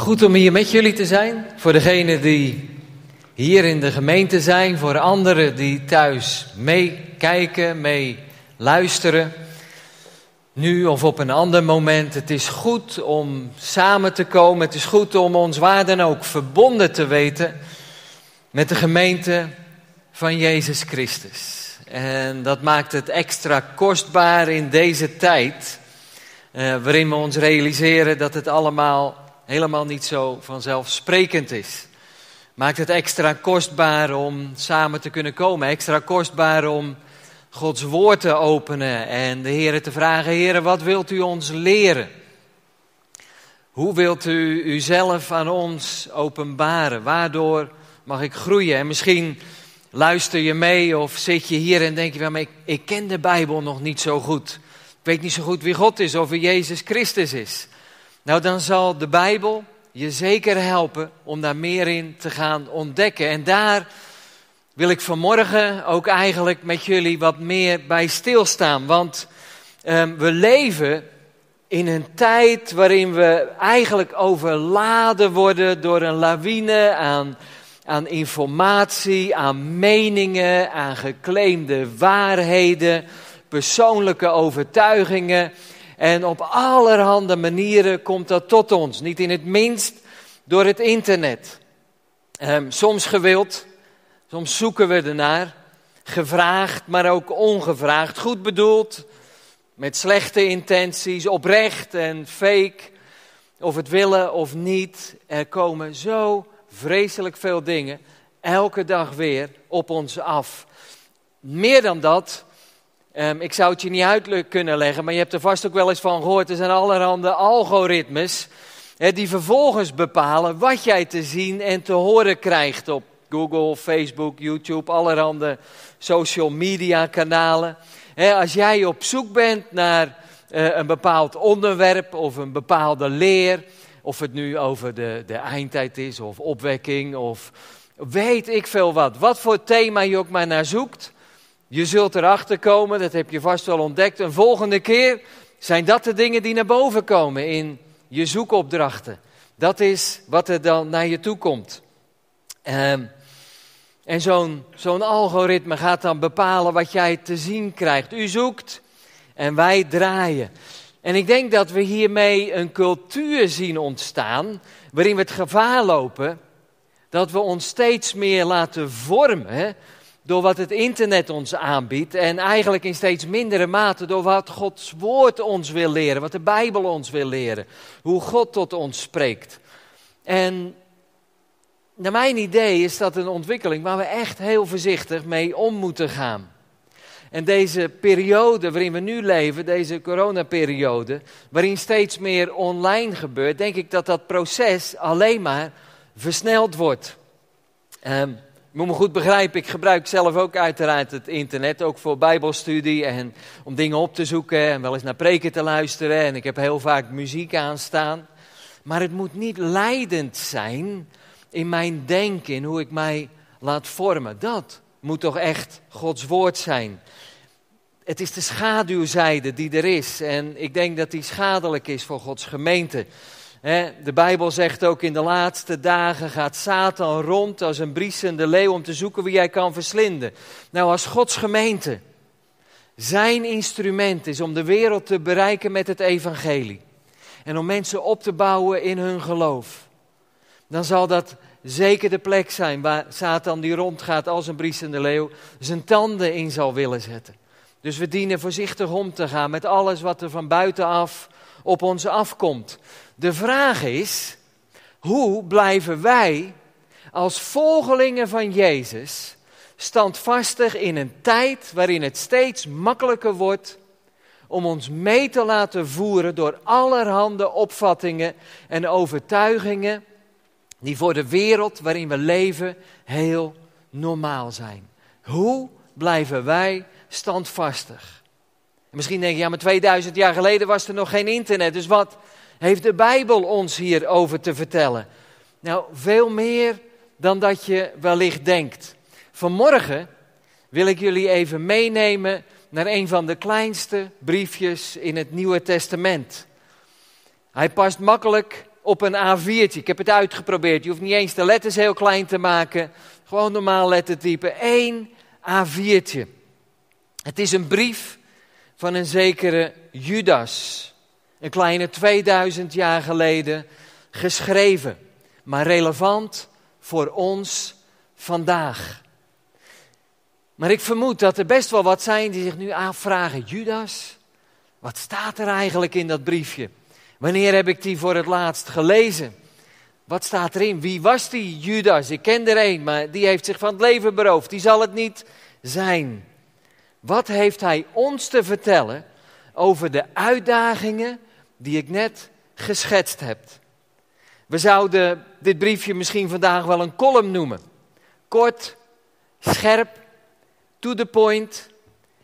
Goed om hier met jullie te zijn. Voor degenen die hier in de gemeente zijn, voor anderen die thuis meekijken, mee luisteren. Nu of op een ander moment. Het is goed om samen te komen. Het is goed om ons waar dan ook verbonden te weten met de gemeente van Jezus Christus. En dat maakt het extra kostbaar in deze tijd. Uh, waarin we ons realiseren dat het allemaal helemaal niet zo vanzelfsprekend is. Maakt het extra kostbaar om samen te kunnen komen. Extra kostbaar om Gods woord te openen en de Heer te vragen: Heer, wat wilt u ons leren? Hoe wilt u uzelf aan ons openbaren? Waardoor mag ik groeien? En misschien luister je mee of zit je hier en denk je: wel, maar ik, ik ken de Bijbel nog niet zo goed. Ik weet niet zo goed wie God is of wie Jezus Christus is. Nou, dan zal de Bijbel je zeker helpen om daar meer in te gaan ontdekken. En daar wil ik vanmorgen ook eigenlijk met jullie wat meer bij stilstaan. Want um, we leven in een tijd waarin we eigenlijk overladen worden door een lawine aan, aan informatie, aan meningen, aan geclaimde waarheden, persoonlijke overtuigingen. En op allerhande manieren komt dat tot ons. Niet in het minst door het internet. Um, soms gewild, soms zoeken we ernaar. Gevraagd, maar ook ongevraagd. Goed bedoeld, met slechte intenties, oprecht en fake. Of het willen of niet. Er komen zo vreselijk veel dingen elke dag weer op ons af. Meer dan dat, Um, ik zou het je niet uit kunnen leggen, maar je hebt er vast ook wel eens van gehoord. Er zijn allerhande algoritmes die vervolgens bepalen wat jij te zien en te horen krijgt op Google, Facebook, YouTube, allerhande social media kanalen. als jij op zoek bent naar uh, een bepaald onderwerp of een bepaalde leer, of het nu over de, de eindtijd is of opwekking of weet ik veel wat, wat voor thema je ook maar naar zoekt je zult erachter komen, dat heb je vast wel ontdekt. Een volgende keer zijn dat de dingen die naar boven komen in je zoekopdrachten. Dat is wat er dan naar je toe komt. Um, en zo'n zo'n algoritme gaat dan bepalen wat jij te zien krijgt. U zoekt en wij draaien. En ik denk dat we hiermee een cultuur zien ontstaan waarin we het gevaar lopen dat we ons steeds meer laten vormen door wat het internet ons aanbiedt en eigenlijk in steeds mindere mate door wat Gods woord ons wil leren, wat de Bijbel ons wil leren, hoe God tot ons spreekt. En naar mijn idee is dat een ontwikkeling waar we echt heel voorzichtig mee om moeten gaan. En deze periode waarin we nu leven, deze coronaperiode, waarin steeds meer online gebeurt, denk ik dat dat proces alleen maar versneld wordt. Um, je moet me goed begrijpen, ik gebruik zelf ook uiteraard het internet, ook voor bijbelstudie en om dingen op te zoeken en wel eens naar preken te luisteren. En ik heb heel vaak muziek aanstaan. Maar het moet niet leidend zijn in mijn denken, in hoe ik mij laat vormen. Dat moet toch echt Gods woord zijn. Het is de schaduwzijde die er is en ik denk dat die schadelijk is voor Gods gemeente de Bijbel zegt ook in de laatste dagen gaat Satan rond als een briesende leeuw om te zoeken wie hij kan verslinden. Nou, als Gods gemeente zijn instrument is om de wereld te bereiken met het evangelie en om mensen op te bouwen in hun geloof, dan zal dat zeker de plek zijn waar Satan die rondgaat als een briesende leeuw zijn tanden in zal willen zetten. Dus we dienen voorzichtig om te gaan met alles wat er van buitenaf op ons afkomt. De vraag is, hoe blijven wij als volgelingen van Jezus standvastig in een tijd waarin het steeds makkelijker wordt om ons mee te laten voeren door allerhande opvattingen en overtuigingen die voor de wereld waarin we leven heel normaal zijn. Hoe blijven wij standvastig? Misschien denk je, ja, maar 2000 jaar geleden was er nog geen internet, dus wat, heeft de Bijbel ons hierover te vertellen? Nou, veel meer dan dat je wellicht denkt. Vanmorgen wil ik jullie even meenemen naar een van de kleinste briefjes in het Nieuwe Testament. Hij past makkelijk op een A4'tje. Ik heb het uitgeprobeerd. Je hoeft niet eens de letters heel klein te maken. Gewoon normaal lettertype. Eén A4'tje. Het is een brief van een zekere Judas. Een kleine 2000 jaar geleden geschreven. Maar relevant voor ons vandaag. Maar ik vermoed dat er best wel wat zijn die zich nu afvragen: Judas, wat staat er eigenlijk in dat briefje? Wanneer heb ik die voor het laatst gelezen? Wat staat erin? Wie was die Judas? Ik ken er een, maar die heeft zich van het leven beroofd. Die zal het niet zijn. Wat heeft hij ons te vertellen over de uitdagingen die ik net geschetst heb? We zouden dit briefje misschien vandaag wel een column noemen. Kort, scherp, to the point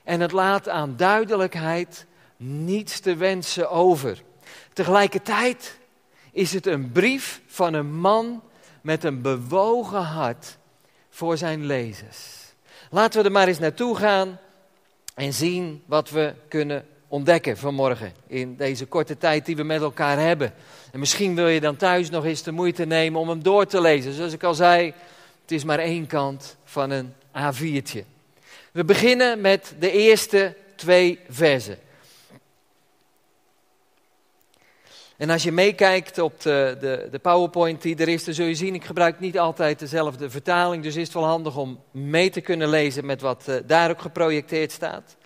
en het laat aan duidelijkheid niets te wensen over. Tegelijkertijd is het een brief van een man met een bewogen hart voor zijn lezers. Laten we er maar eens naartoe gaan en zien wat we kunnen ontdekken vanmorgen in deze korte tijd die we met elkaar hebben. En misschien wil je dan thuis nog eens de moeite nemen om hem door te lezen. Zoals ik al zei, het is maar één kant van een A4'tje. We beginnen met de eerste twee versen. En als je meekijkt op de, de, de PowerPoint die er is, dan zul je zien, ik gebruik niet altijd dezelfde vertaling. Dus is het wel handig om mee te kunnen lezen met wat uh, daar ook geprojecteerd staat.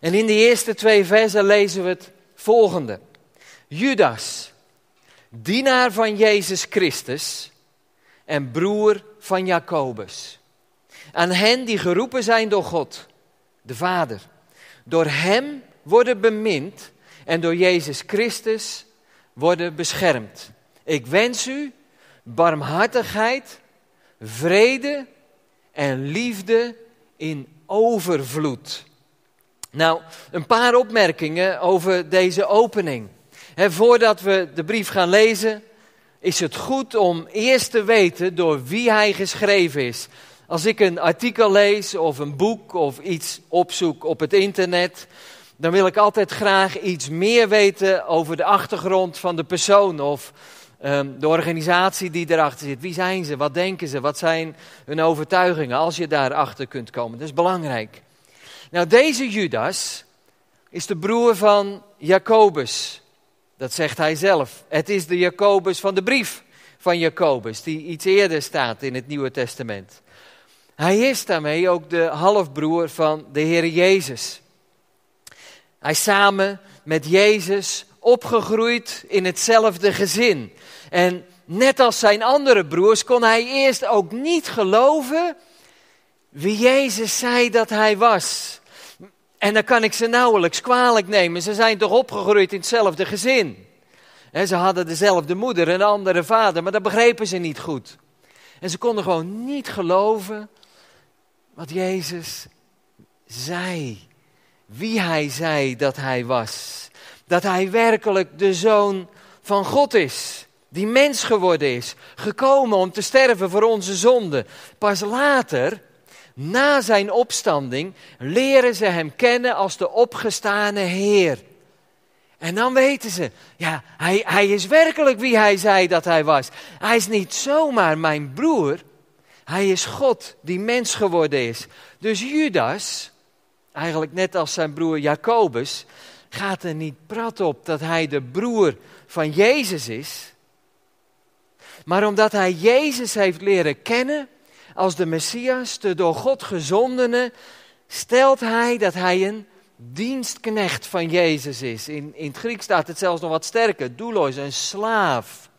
En in de eerste twee versen lezen we het volgende. Judas, dienaar van Jezus Christus en broer van Jacobus. Aan hen die geroepen zijn door God, de Vader. Door Hem worden bemind en door Jezus Christus worden beschermd. Ik wens u barmhartigheid, vrede en liefde in overvloed. Nou, een paar opmerkingen over deze opening. voordat we de brief gaan lezen, is het goed om eerst te weten door wie hij geschreven is. Als ik een artikel lees of een boek of iets opzoek op het internet, dan wil ik altijd graag iets meer weten over de achtergrond van de persoon of um, de organisatie die erachter zit. Wie zijn ze? Wat denken ze? Wat zijn hun overtuigingen? Als je daarachter kunt komen. Dat is belangrijk. Nou, deze Judas is de broer van Jacobus. Dat zegt hij zelf. Het is de Jacobus van de brief van Jacobus, die iets eerder staat in het Nieuwe Testament. Hij is daarmee ook de halfbroer van de Heer Jezus. Hij is samen met Jezus opgegroeid in hetzelfde gezin. En net als zijn andere broers kon hij eerst ook niet geloven wie Jezus zei dat hij was. En dan kan ik ze nauwelijks kwalijk nemen. Ze zijn toch opgegroeid in hetzelfde gezin. ze hadden dezelfde moeder en een andere vader, maar dat begrepen ze niet goed. En ze konden gewoon niet geloven wat Jezus zei. Wie hij zei dat hij was. Dat hij werkelijk de zoon van God is. Die mens geworden is. Gekomen om te sterven voor onze zonden. Pas later na zijn opstanding leren ze hem kennen als de opgestane Heer. En dan weten ze, ja, hij, hij is werkelijk wie hij zei dat hij was. Hij is niet zomaar mijn broer, hij is God die mens geworden is. Dus Judas, eigenlijk net als zijn broer Jacobus, gaat er niet prat op dat hij de broer van Jezus is. Maar omdat hij Jezus heeft leren kennen, als de Messias, de door God gezondene, stelt hij dat hij een dienstknecht van Jezus is. In, in het Griek staat het zelfs nog wat sterker, doulos, een slaaf.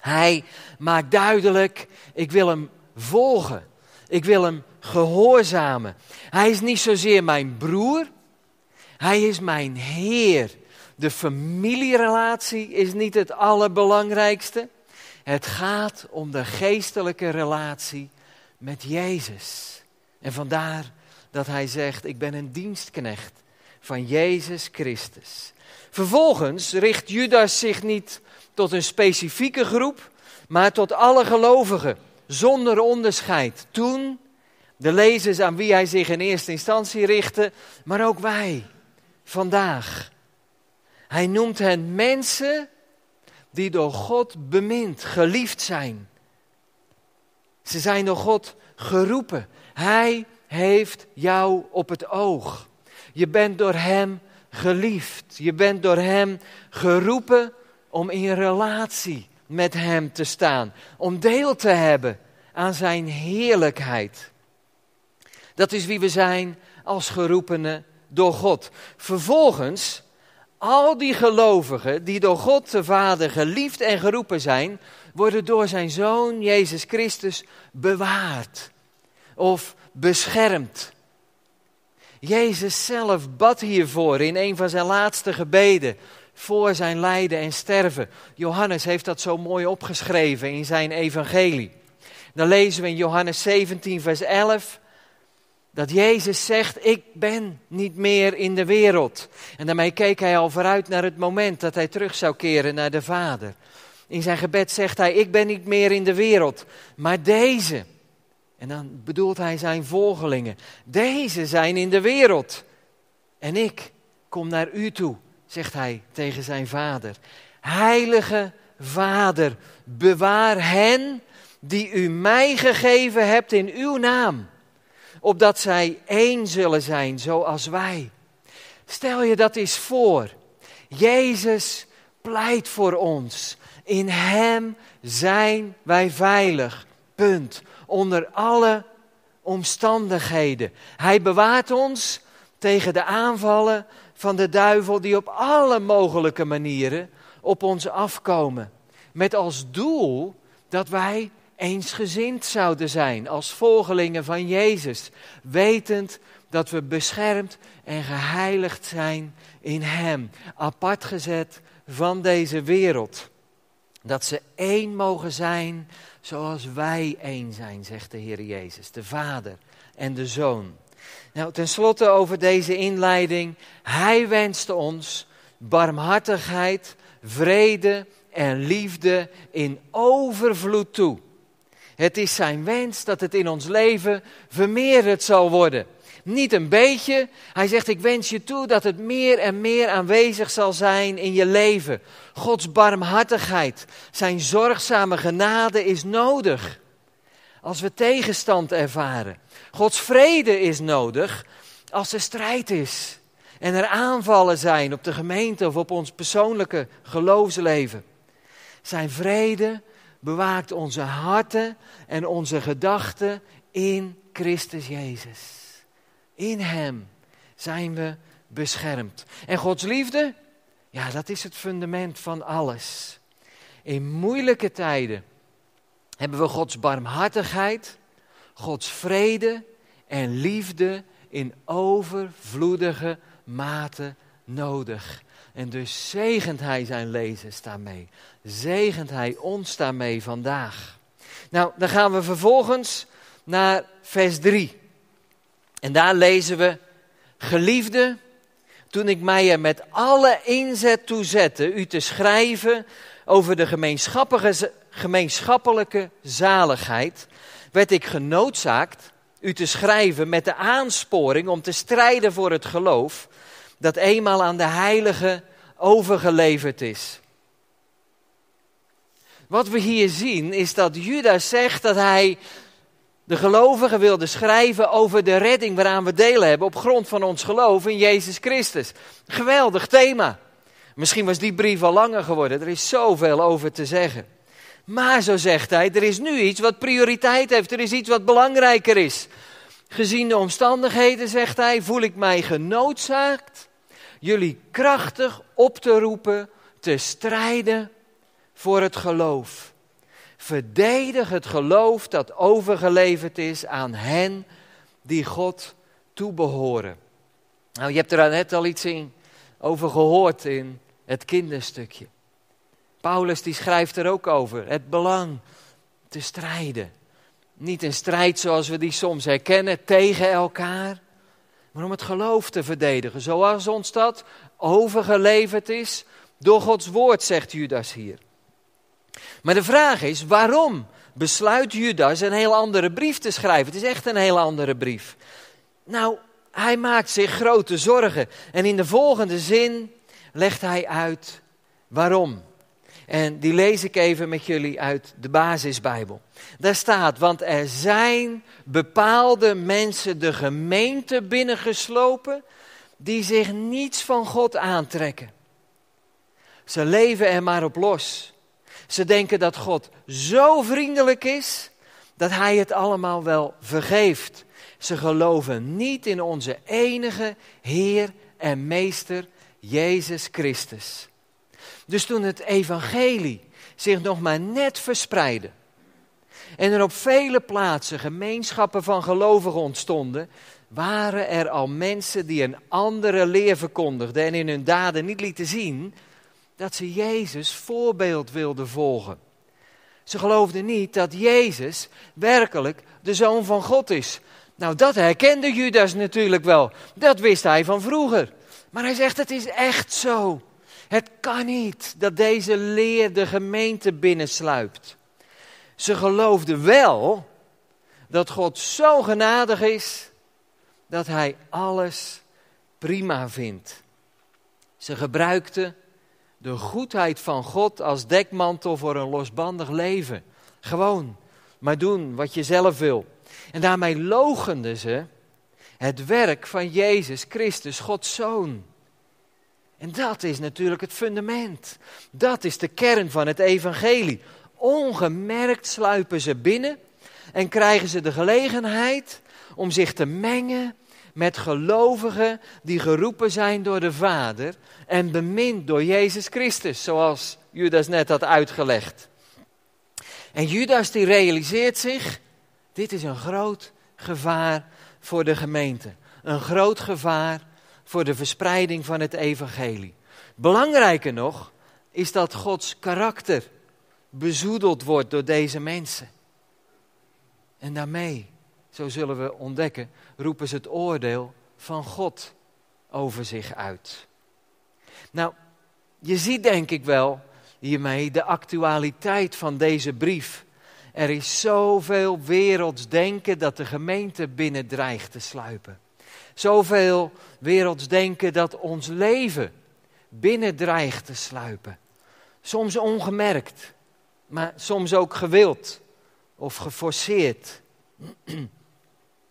Hij maakt duidelijk, ik wil hem volgen. Ik wil hem gehoorzamen. Hij is niet zozeer mijn broer, hij is mijn Heer. De familierelatie is niet het allerbelangrijkste. Het gaat om de geestelijke relatie met Jezus. En vandaar dat hij zegt, ik ben een dienstknecht van Jezus Christus. Vervolgens richt Judas zich niet tot een specifieke groep, maar tot alle gelovigen, zonder onderscheid. Toen de lezers aan wie hij zich in eerste instantie richtte, maar ook wij, vandaag. Hij noemt hen mensen die door God bemind, geliefd zijn. Ze zijn door God geroepen. Hij heeft jou op het oog. Je bent door Hem geliefd. Je bent door Hem geroepen om in relatie met Hem te staan. Om deel te hebben aan Zijn heerlijkheid. Dat is wie we zijn als geroepenen door God. Vervolgens, al die gelovigen die door God de Vader geliefd en geroepen zijn, worden door zijn Zoon Jezus Christus bewaard of beschermd. Jezus zelf bad hiervoor in een van zijn laatste gebeden voor zijn lijden en sterven. Johannes heeft dat zo mooi opgeschreven in zijn evangelie. Dan lezen we in Johannes 17, vers 11 dat Jezus zegt, ik ben niet meer in de wereld. En daarmee keek hij al vooruit naar het moment dat hij terug zou keren naar de Vader. In zijn gebed zegt hij, ik ben niet meer in de wereld, maar deze. En dan bedoelt hij zijn volgelingen. Deze zijn in de wereld. En ik kom naar u toe, zegt hij tegen zijn vader. Heilige Vader, bewaar hen die u mij gegeven hebt in uw naam opdat zij één zullen zijn, zoals wij. Stel je dat eens voor. Jezus pleit voor ons. In Hem zijn wij veilig. Punt. Onder alle omstandigheden. Hij bewaart ons tegen de aanvallen van de duivel die op alle mogelijke manieren op ons afkomen. Met als doel dat wij eensgezind zouden zijn als volgelingen van Jezus, wetend dat we beschermd en geheiligd zijn in Hem, apart gezet van deze wereld. Dat ze één mogen zijn zoals wij één zijn, zegt de Heer Jezus, de Vader en de Zoon. Nou, tenslotte over deze inleiding. Hij wenste ons barmhartigheid, vrede en liefde in overvloed toe. Het is zijn wens dat het in ons leven vermeerderd zal worden. Niet een beetje. Hij zegt, ik wens je toe dat het meer en meer aanwezig zal zijn in je leven. Gods barmhartigheid, zijn zorgzame genade is nodig. Als we tegenstand ervaren. Gods vrede is nodig als er strijd is. En er aanvallen zijn op de gemeente of op ons persoonlijke geloofsleven. Zijn vrede bewaakt onze harten en onze gedachten in Christus Jezus. In Hem zijn we beschermd. En Gods liefde, ja, dat is het fundament van alles. In moeilijke tijden hebben we Gods barmhartigheid, Gods vrede en liefde in overvloedige mate nodig. En dus zegent hij zijn lezers daarmee. Zegent hij ons daarmee vandaag. Nou, dan gaan we vervolgens naar vers 3. En daar lezen we: Geliefde, toen ik mij er met alle inzet toe zette u te schrijven over de gemeenschappelijke zaligheid, werd ik genoodzaakt u te schrijven met de aansporing om te strijden voor het geloof dat eenmaal aan de heilige overgeleverd is. Wat we hier zien is dat Judas zegt dat hij de gelovigen wilde schrijven over de redding waaraan we delen hebben op grond van ons geloof in Jezus Christus. Geweldig thema. Misschien was die brief al langer geworden, er is zoveel over te zeggen. Maar zo zegt hij, er is nu iets wat prioriteit heeft, er is iets wat belangrijker is. Gezien de omstandigheden, zegt hij, voel ik mij genoodzaakt jullie krachtig op te roepen te strijden voor het geloof. Verdedig het geloof dat overgeleverd is aan hen die God toebehoren. Nou, je hebt er net al iets in over gehoord in het kinderstukje. Paulus die schrijft er ook over, het belang te strijden. Niet een strijd zoals we die soms herkennen tegen elkaar, maar om het geloof te verdedigen, zoals ons dat overgeleverd is door Gods woord, zegt Judas hier. Maar de vraag is, waarom besluit Judas een heel andere brief te schrijven? Het is echt een heel andere brief. Nou, hij maakt zich grote zorgen. En in de volgende zin legt hij uit waarom. En die lees ik even met jullie uit de basisbijbel. Daar staat, want er zijn bepaalde mensen de gemeente binnengeslopen die zich niets van God aantrekken. Ze leven er maar op los. Ze denken dat God zo vriendelijk is dat Hij het allemaal wel vergeeft. Ze geloven niet in onze enige Heer en Meester Jezus Christus. Dus toen het evangelie zich nog maar net verspreidde en er op vele plaatsen gemeenschappen van gelovigen ontstonden, waren er al mensen die een andere leer verkondigden en in hun daden niet lieten zien dat ze Jezus voorbeeld wilden volgen. Ze geloofden niet dat Jezus werkelijk de zoon van God is. Nou, dat herkende Judas natuurlijk wel. Dat wist hij van vroeger. Maar hij zegt: Het is echt zo. Het kan niet dat deze leer de gemeente binnensluipt. Ze geloofden wel dat God zo genadig is dat hij alles prima vindt. Ze gebruikten de goedheid van God als dekmantel voor een losbandig leven. Gewoon, maar doen wat je zelf wil. En daarmee logenden ze het werk van Jezus Christus, Gods Zoon. En dat is natuurlijk het fundament. Dat is de kern van het evangelie. Ongemerkt sluipen ze binnen en krijgen ze de gelegenheid om zich te mengen met gelovigen die geroepen zijn door de Vader en bemind door Jezus Christus, zoals Judas net had uitgelegd. En Judas die realiseert zich, dit is een groot gevaar voor de gemeente. Een groot gevaar voor de verspreiding van het evangelie. Belangrijker nog is dat Gods karakter bezoedeld wordt door deze mensen. En daarmee, zo zullen we ontdekken, roepen ze het oordeel van God over zich uit. Nou, je ziet denk ik wel hiermee de actualiteit van deze brief. Er is zoveel werelds denken dat de gemeente binnen dreigt te sluipen. Zoveel werelds denken dat ons leven binnen dreigt te sluipen. Soms ongemerkt, maar soms ook gewild of geforceerd.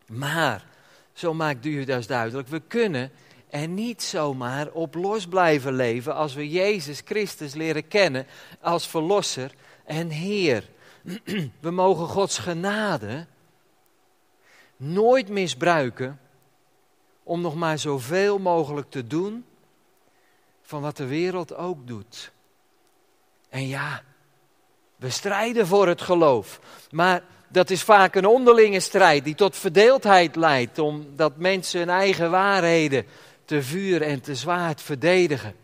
Maar, zo maakt Judas duidelijk, we kunnen er niet zomaar op los blijven leven als we Jezus Christus leren kennen als Verlosser en Heer. We mogen Gods genade nooit misbruiken om nog maar zoveel mogelijk te doen van wat de wereld ook doet. En ja, we strijden voor het geloof, maar dat is vaak een onderlinge strijd die tot verdeeldheid leidt, omdat mensen hun eigen waarheden te vuur en te zwaard verdedigen.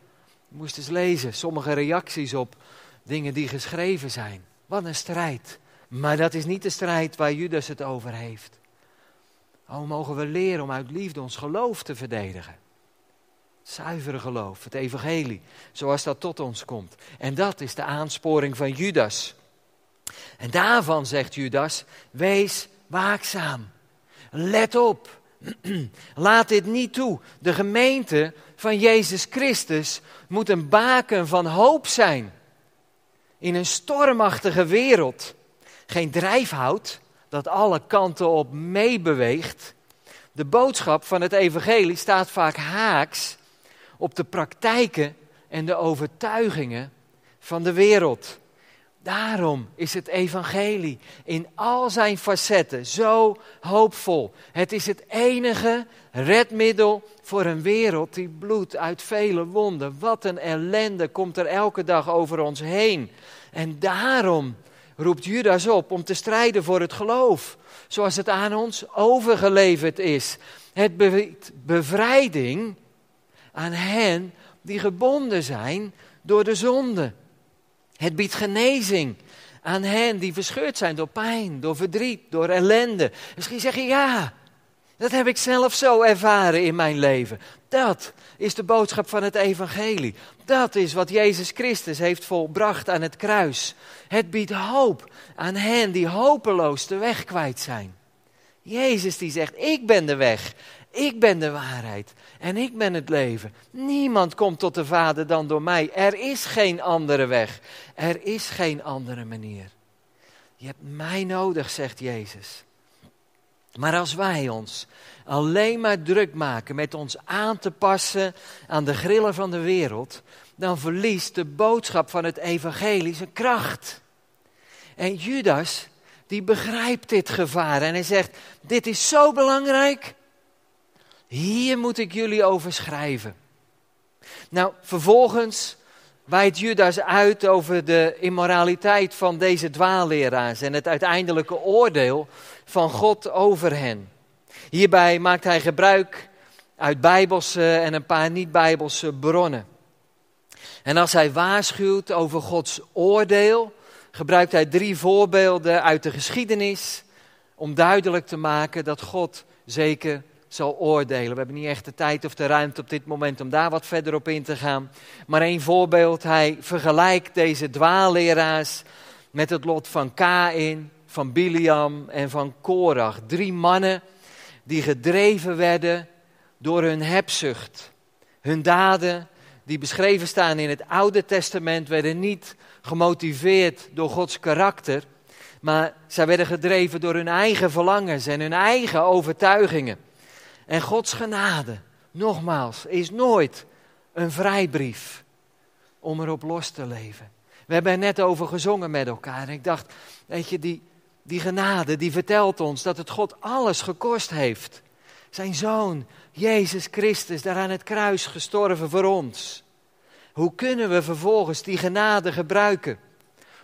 Je moest eens lezen, sommige reacties op dingen die geschreven zijn. Wat een strijd. Maar dat is niet de strijd waar Judas het over heeft. Oh, mogen we leren om uit liefde ons geloof te verdedigen. Zuivere geloof, het evangelie, zoals dat tot ons komt. En dat is de aansporing van Judas. En daarvan zegt Judas, wees waakzaam. Let op. Laat dit niet toe. De gemeente van Jezus Christus moet een baken van hoop zijn. In een stormachtige wereld. Geen drijfhout dat alle kanten op meebeweegt. De boodschap van het evangelie staat vaak haaks op de praktijken en de overtuigingen van de wereld. Daarom is het evangelie in al zijn facetten zo hoopvol. Het is het enige redmiddel voor een wereld die bloedt uit vele wonden. Wat een ellende komt er elke dag over ons heen. En daarom roept Judas op om te strijden voor het geloof, zoals het aan ons overgeleverd is. Het biedt bevrijding aan hen die gebonden zijn door de zonde. Het biedt genezing aan hen die verscheurd zijn door pijn, door verdriet, door ellende. Misschien zeg je ja, dat heb ik zelf zo ervaren in mijn leven. Dat is de boodschap van het evangelie. Dat is wat Jezus Christus heeft volbracht aan het kruis. Het biedt hoop aan hen die hopeloos de weg kwijt zijn. Jezus die zegt, ik ben de weg Ik ben de waarheid en ik ben het leven. Niemand komt tot de Vader dan door mij. Er is geen andere weg. Er is geen andere manier. Je hebt mij nodig, zegt Jezus. Maar als wij ons alleen maar druk maken met ons aan te passen aan de grillen van de wereld, dan verliest de boodschap van het evangelie zijn kracht. En Judas, die begrijpt dit gevaar en hij zegt, dit is zo belangrijk, hier moet ik jullie over schrijven. Nou, vervolgens wijdt Judas uit over de immoraliteit van deze dwaalleraars en het uiteindelijke oordeel van God over hen. Hierbij maakt hij gebruik uit bijbelse en een paar niet-bijbelse bronnen. En als hij waarschuwt over Gods oordeel, gebruikt hij drie voorbeelden uit de geschiedenis om duidelijk te maken dat God zeker zal oordelen. We hebben niet echt de tijd of de ruimte op dit moment om daar wat verder op in te gaan. Maar één voorbeeld, hij vergelijkt deze dwaalleraars met het lot van Kain, van Biliam en van Korach. Drie mannen die gedreven werden door hun hebzucht. Hun daden, die beschreven staan in het Oude Testament, werden niet gemotiveerd door Gods karakter, maar zij werden gedreven door hun eigen verlangens en hun eigen overtuigingen. En Gods genade, nogmaals, is nooit een vrijbrief om erop los te leven. We hebben er net over gezongen met elkaar. En ik dacht, weet je, die, die genade die vertelt ons dat het God alles gekost heeft. Zijn zoon, Jezus Christus, daar aan het kruis gestorven voor ons. Hoe kunnen we vervolgens die genade gebruiken?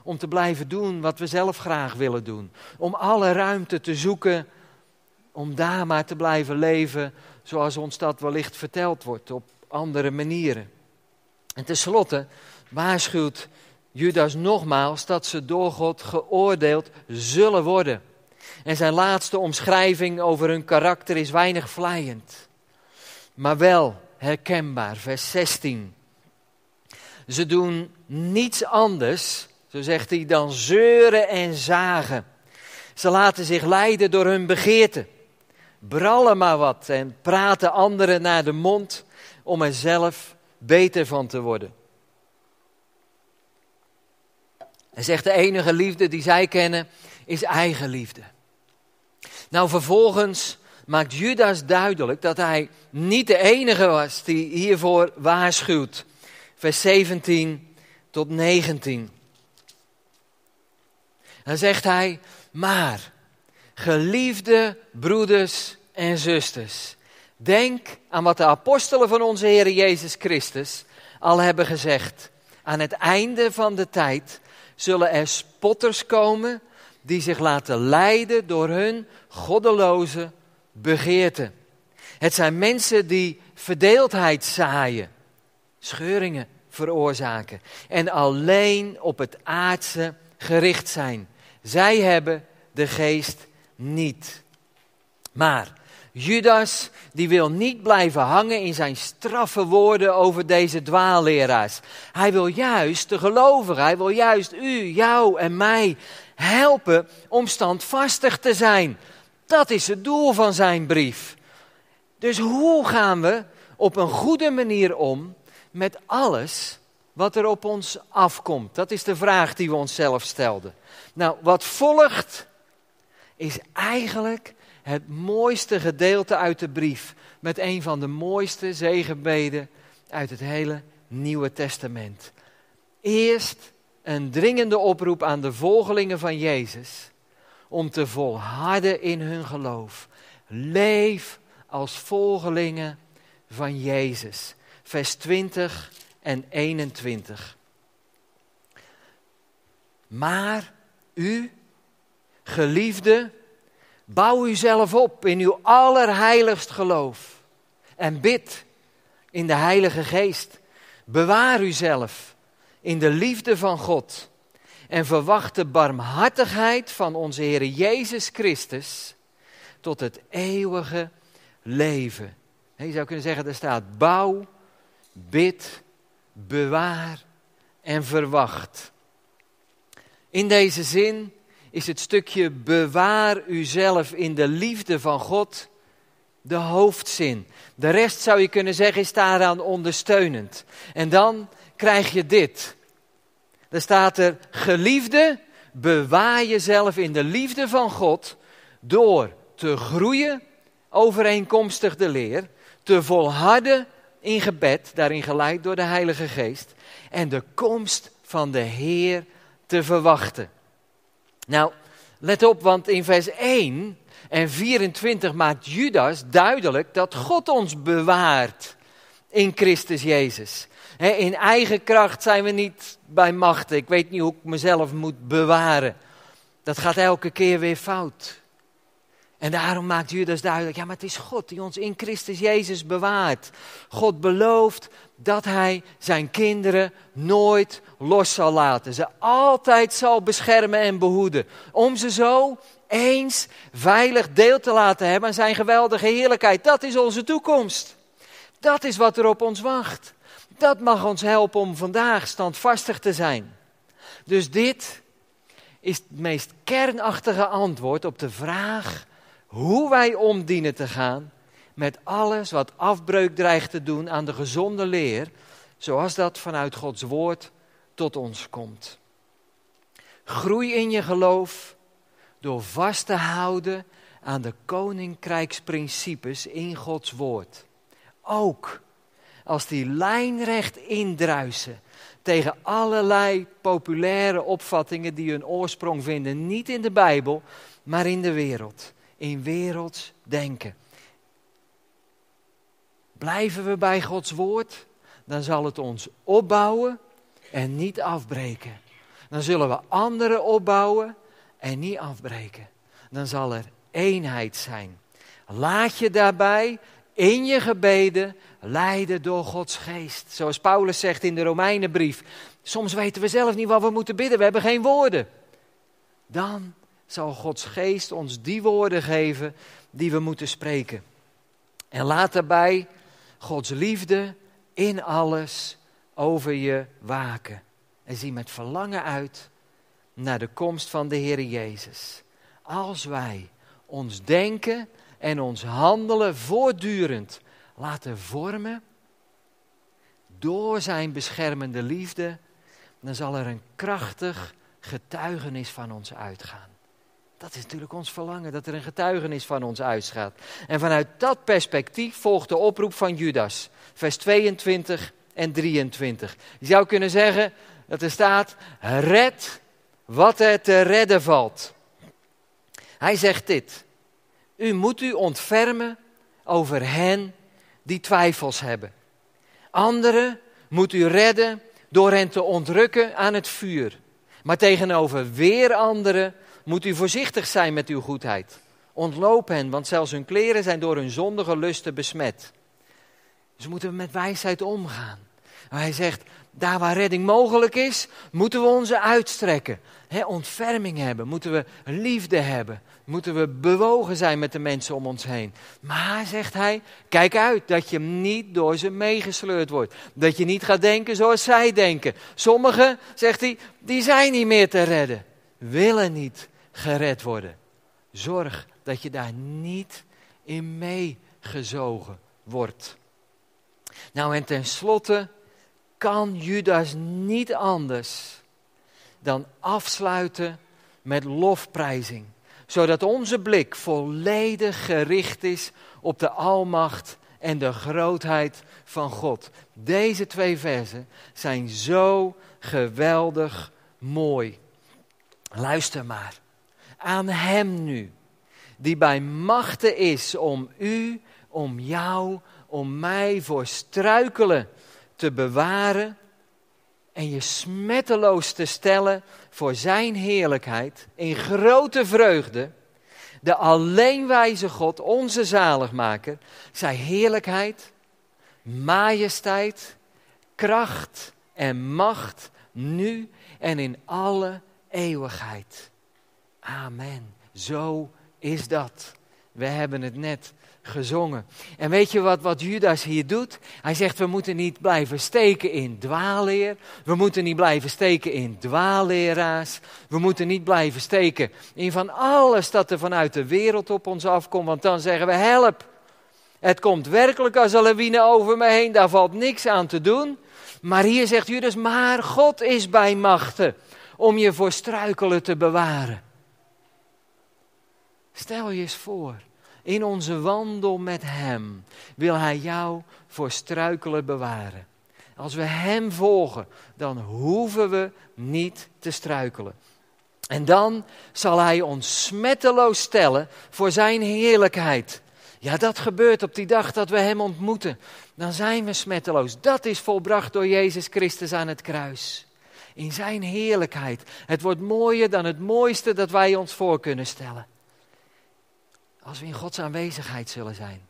Om te blijven doen wat we zelf graag willen doen. Om alle ruimte te zoeken om daar maar te blijven leven zoals ons dat wellicht verteld wordt, op andere manieren. En tenslotte waarschuwt Judas nogmaals dat ze door God geoordeeld zullen worden. En zijn laatste omschrijving over hun karakter is weinig vlijend, maar wel herkenbaar. Vers 16. Ze doen niets anders, zo zegt hij, dan zeuren en zagen. Ze laten zich leiden door hun begeerten brallen maar wat en praten anderen naar de mond om er zelf beter van te worden. En zegt de enige liefde die zij kennen is eigenliefde. Nou, vervolgens maakt Judas duidelijk dat hij niet de enige was die hiervoor waarschuwt. Vers 17 tot 19. Dan zegt hij, maar Geliefde broeders en zusters, denk aan wat de apostelen van onze Heer Jezus Christus al hebben gezegd. Aan het einde van de tijd zullen er spotters komen die zich laten leiden door hun goddeloze begeerten. Het zijn mensen die verdeeldheid zaaien, scheuringen veroorzaken en alleen op het aardse gericht zijn. Zij hebben de geest niet. Maar Judas, die wil niet blijven hangen in zijn straffe woorden over deze dwaalleraars. Hij wil juist de gelovigen, hij wil juist u, jou en mij helpen om standvastig te zijn. Dat is het doel van zijn brief. Dus hoe gaan we op een goede manier om met alles wat er op ons afkomt? Dat is de vraag die we onszelf stelden. Nou, wat volgt is eigenlijk het mooiste gedeelte uit de brief. Met een van de mooiste zegenbeden uit het hele Nieuwe Testament. Eerst een dringende oproep aan de volgelingen van Jezus om te volharden in hun geloof. Leef als volgelingen van Jezus. Vers 20 en 21. Maar u, Geliefde, bouw uzelf op in uw allerheiligst geloof. En bid in de Heilige Geest. Bewaar uzelf in de liefde van God. En verwacht de barmhartigheid van onze Heer Jezus Christus tot het eeuwige leven. Je zou kunnen zeggen, er staat bouw, bid, bewaar en verwacht. In deze zin is het stukje bewaar uzelf in de liefde van God de hoofdzin. De rest zou je kunnen zeggen is daaraan ondersteunend. En dan krijg je dit. Er staat er, geliefde, bewaar jezelf in de liefde van God door te groeien overeenkomstig de leer, te volharden in gebed, daarin geleid door de Heilige Geest, en de komst van de Heer te verwachten. Nou, let op, want in vers 1 en 24 maakt Judas duidelijk dat God ons bewaart in Christus Jezus. in eigen kracht zijn we niet bij machten. Ik weet niet hoe ik mezelf moet bewaren. Dat gaat elke keer weer fout. En daarom maakt Judas duidelijk, ja maar het is God die ons in Christus Jezus bewaart. God belooft dat hij zijn kinderen nooit los zal laten. Ze altijd zal beschermen en behoeden. Om ze zo eens veilig deel te laten hebben aan zijn geweldige heerlijkheid. Dat is onze toekomst. Dat is wat er op ons wacht. Dat mag ons helpen om vandaag standvastig te zijn. Dus dit is het meest kernachtige antwoord op de vraag hoe wij om dienen te gaan met alles wat afbreuk dreigt te doen aan de gezonde leer, zoals dat vanuit Gods woord tot ons komt. Groei in je geloof door vast te houden aan de koninkrijksprincipes in Gods woord. Ook als die lijnrecht indruisen tegen allerlei populaire opvattingen die hun oorsprong vinden, niet in de Bijbel, maar in de wereld in werelds denken. Blijven we bij Gods woord, dan zal het ons opbouwen en niet afbreken. Dan zullen we anderen opbouwen en niet afbreken. Dan zal er eenheid zijn. Laat je daarbij in je gebeden leiden door Gods geest. Zoals Paulus zegt in de Romeinenbrief. Soms weten we zelf niet wat we moeten bidden, we hebben geen woorden. Dan zal Gods geest ons die woorden geven die we moeten spreken. En laat daarbij Gods liefde in alles over je waken. En zie met verlangen uit naar de komst van de Heer Jezus. Als wij ons denken en ons handelen voortdurend laten vormen door zijn beschermende liefde, dan zal er een krachtig getuigenis van ons uitgaan. Dat is natuurlijk ons verlangen, dat er een getuigenis van ons uitgaat. En vanuit dat perspectief volgt de oproep van Judas, vers 22 en 23. Je zou kunnen zeggen dat er staat, red wat er te redden valt. Hij zegt dit, u moet u ontfermen over hen die twijfels hebben. Anderen moet u redden door hen te ontrukken aan het vuur. Maar tegenover weer anderen moet u voorzichtig zijn met uw goedheid. Ontloop hen, want zelfs hun kleren zijn door hun zondige lusten besmet. Dus moeten we met wijsheid omgaan. hij zegt, daar waar redding mogelijk is, moeten we onze uitstrekken. He, ontferming hebben, moeten we liefde hebben. Moeten we bewogen zijn met de mensen om ons heen. Maar, zegt hij, kijk uit dat je niet door ze meegesleurd wordt. Dat je niet gaat denken zoals zij denken. Sommigen, zegt hij, die zijn niet meer te redden. Willen niet gered worden. Zorg dat je daar niet in meegezogen wordt. Nou en tenslotte kan Judas niet anders dan afsluiten met lofprijzing. Zodat onze blik volledig gericht is op de almacht en de grootheid van God. Deze twee versen zijn zo geweldig mooi. Luister maar aan Hem nu, die bij machten is om u, om jou, om mij voor struikelen te bewaren en je smetteloos te stellen voor Zijn heerlijkheid in grote vreugde. De alleenwijze God, onze zaligmaker, zij heerlijkheid, majesteit, kracht en macht nu en in alle eeuwigheid. Amen. Zo is dat. We hebben het net gezongen. En weet je wat, wat Judas hier doet? Hij zegt, we moeten niet blijven steken in dwaalleer. We moeten niet blijven steken in dwaalleraars. We moeten niet blijven steken in van alles dat er vanuit de wereld op ons afkomt. Want dan zeggen we, help. Het komt werkelijk als een lawine over me heen, daar valt niks aan te doen. Maar hier zegt Judas, maar God is bij machten om je voor struikelen te bewaren. Stel je eens voor, in onze wandel met Hem wil Hij jou voor struikelen bewaren. Als we Hem volgen, dan hoeven we niet te struikelen. En dan zal Hij ons smetteloos stellen voor Zijn heerlijkheid. Ja, dat gebeurt op die dag dat we Hem ontmoeten. Dan zijn we smetteloos. Dat is volbracht door Jezus Christus aan het kruis. In Zijn heerlijkheid. Het wordt mooier dan het mooiste dat wij ons voor kunnen stellen. Als we in Gods aanwezigheid zullen zijn,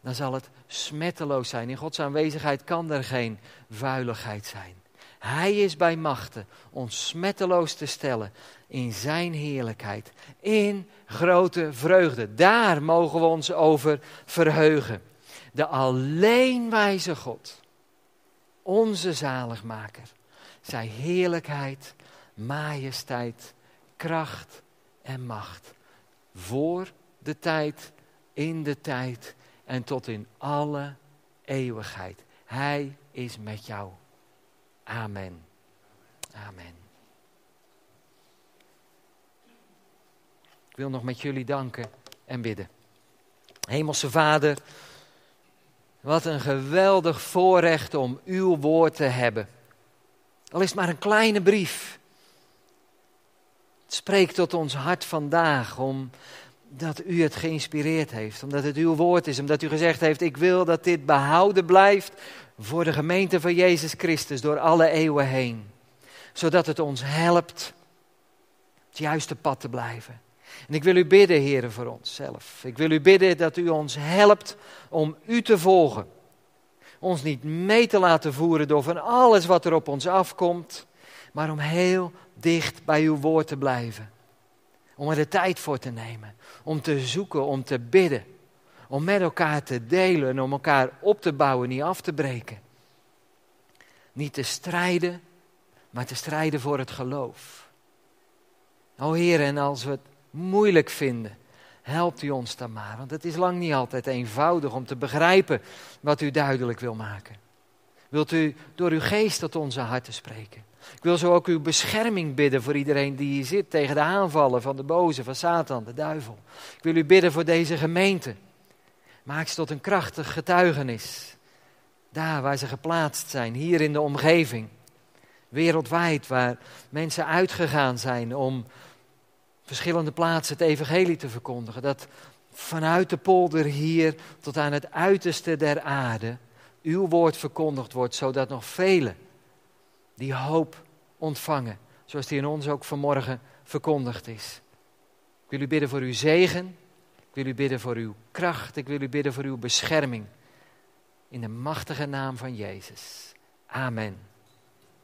dan zal het smetteloos zijn. In Gods aanwezigheid kan er geen vuiligheid zijn. Hij is bij machten ons smetteloos te stellen in Zijn heerlijkheid, in grote vreugde. Daar mogen we ons over verheugen. De alleenwijze God, onze zaligmaker, zij heerlijkheid, majesteit, kracht en macht. Voor de tijd, in de tijd en tot in alle eeuwigheid. Hij is met jou. Amen. Amen. Ik wil nog met jullie danken en bidden. Hemelse Vader, wat een geweldig voorrecht om uw woord te hebben. Al is het maar een kleine brief. Het spreekt tot ons hart vandaag omdat u het geïnspireerd heeft, omdat het uw woord is, omdat u gezegd heeft, ik wil dat dit behouden blijft voor de gemeente van Jezus Christus door alle eeuwen heen. Zodat het ons helpt het juiste pad te blijven. En ik wil u bidden, heren, voor onszelf. Ik wil u bidden dat u ons helpt om u te volgen. Ons niet mee te laten voeren door van alles wat er op ons afkomt, maar om heel dicht bij uw woord te blijven. Om er de tijd voor te nemen, om te zoeken, om te bidden, om met elkaar te delen, om elkaar op te bouwen, niet af te breken. Niet te strijden, maar te strijden voor het geloof. O Heer, en als we het moeilijk vinden, helpt u ons dan maar. Want het is lang niet altijd eenvoudig om te begrijpen wat u duidelijk wil maken. Wilt u door uw geest tot onze harten spreken? Ik wil zo ook uw bescherming bidden voor iedereen die hier zit tegen de aanvallen van de boze, van Satan, de duivel. Ik wil u bidden voor deze gemeente. Maak ze tot een krachtig getuigenis. Daar waar ze geplaatst zijn, hier in de omgeving. Wereldwijd, waar mensen uitgegaan zijn om verschillende plaatsen het evangelie te verkondigen. Dat vanuit de polder hier tot aan het uiterste der aarde uw woord verkondigd wordt, zodat nog velen die hoop ontvangen, zoals die in ons ook vanmorgen verkondigd is. Ik wil u bidden voor uw zegen, ik wil u bidden voor uw kracht, ik wil u bidden voor uw bescherming. In de machtige naam van Jezus. Amen.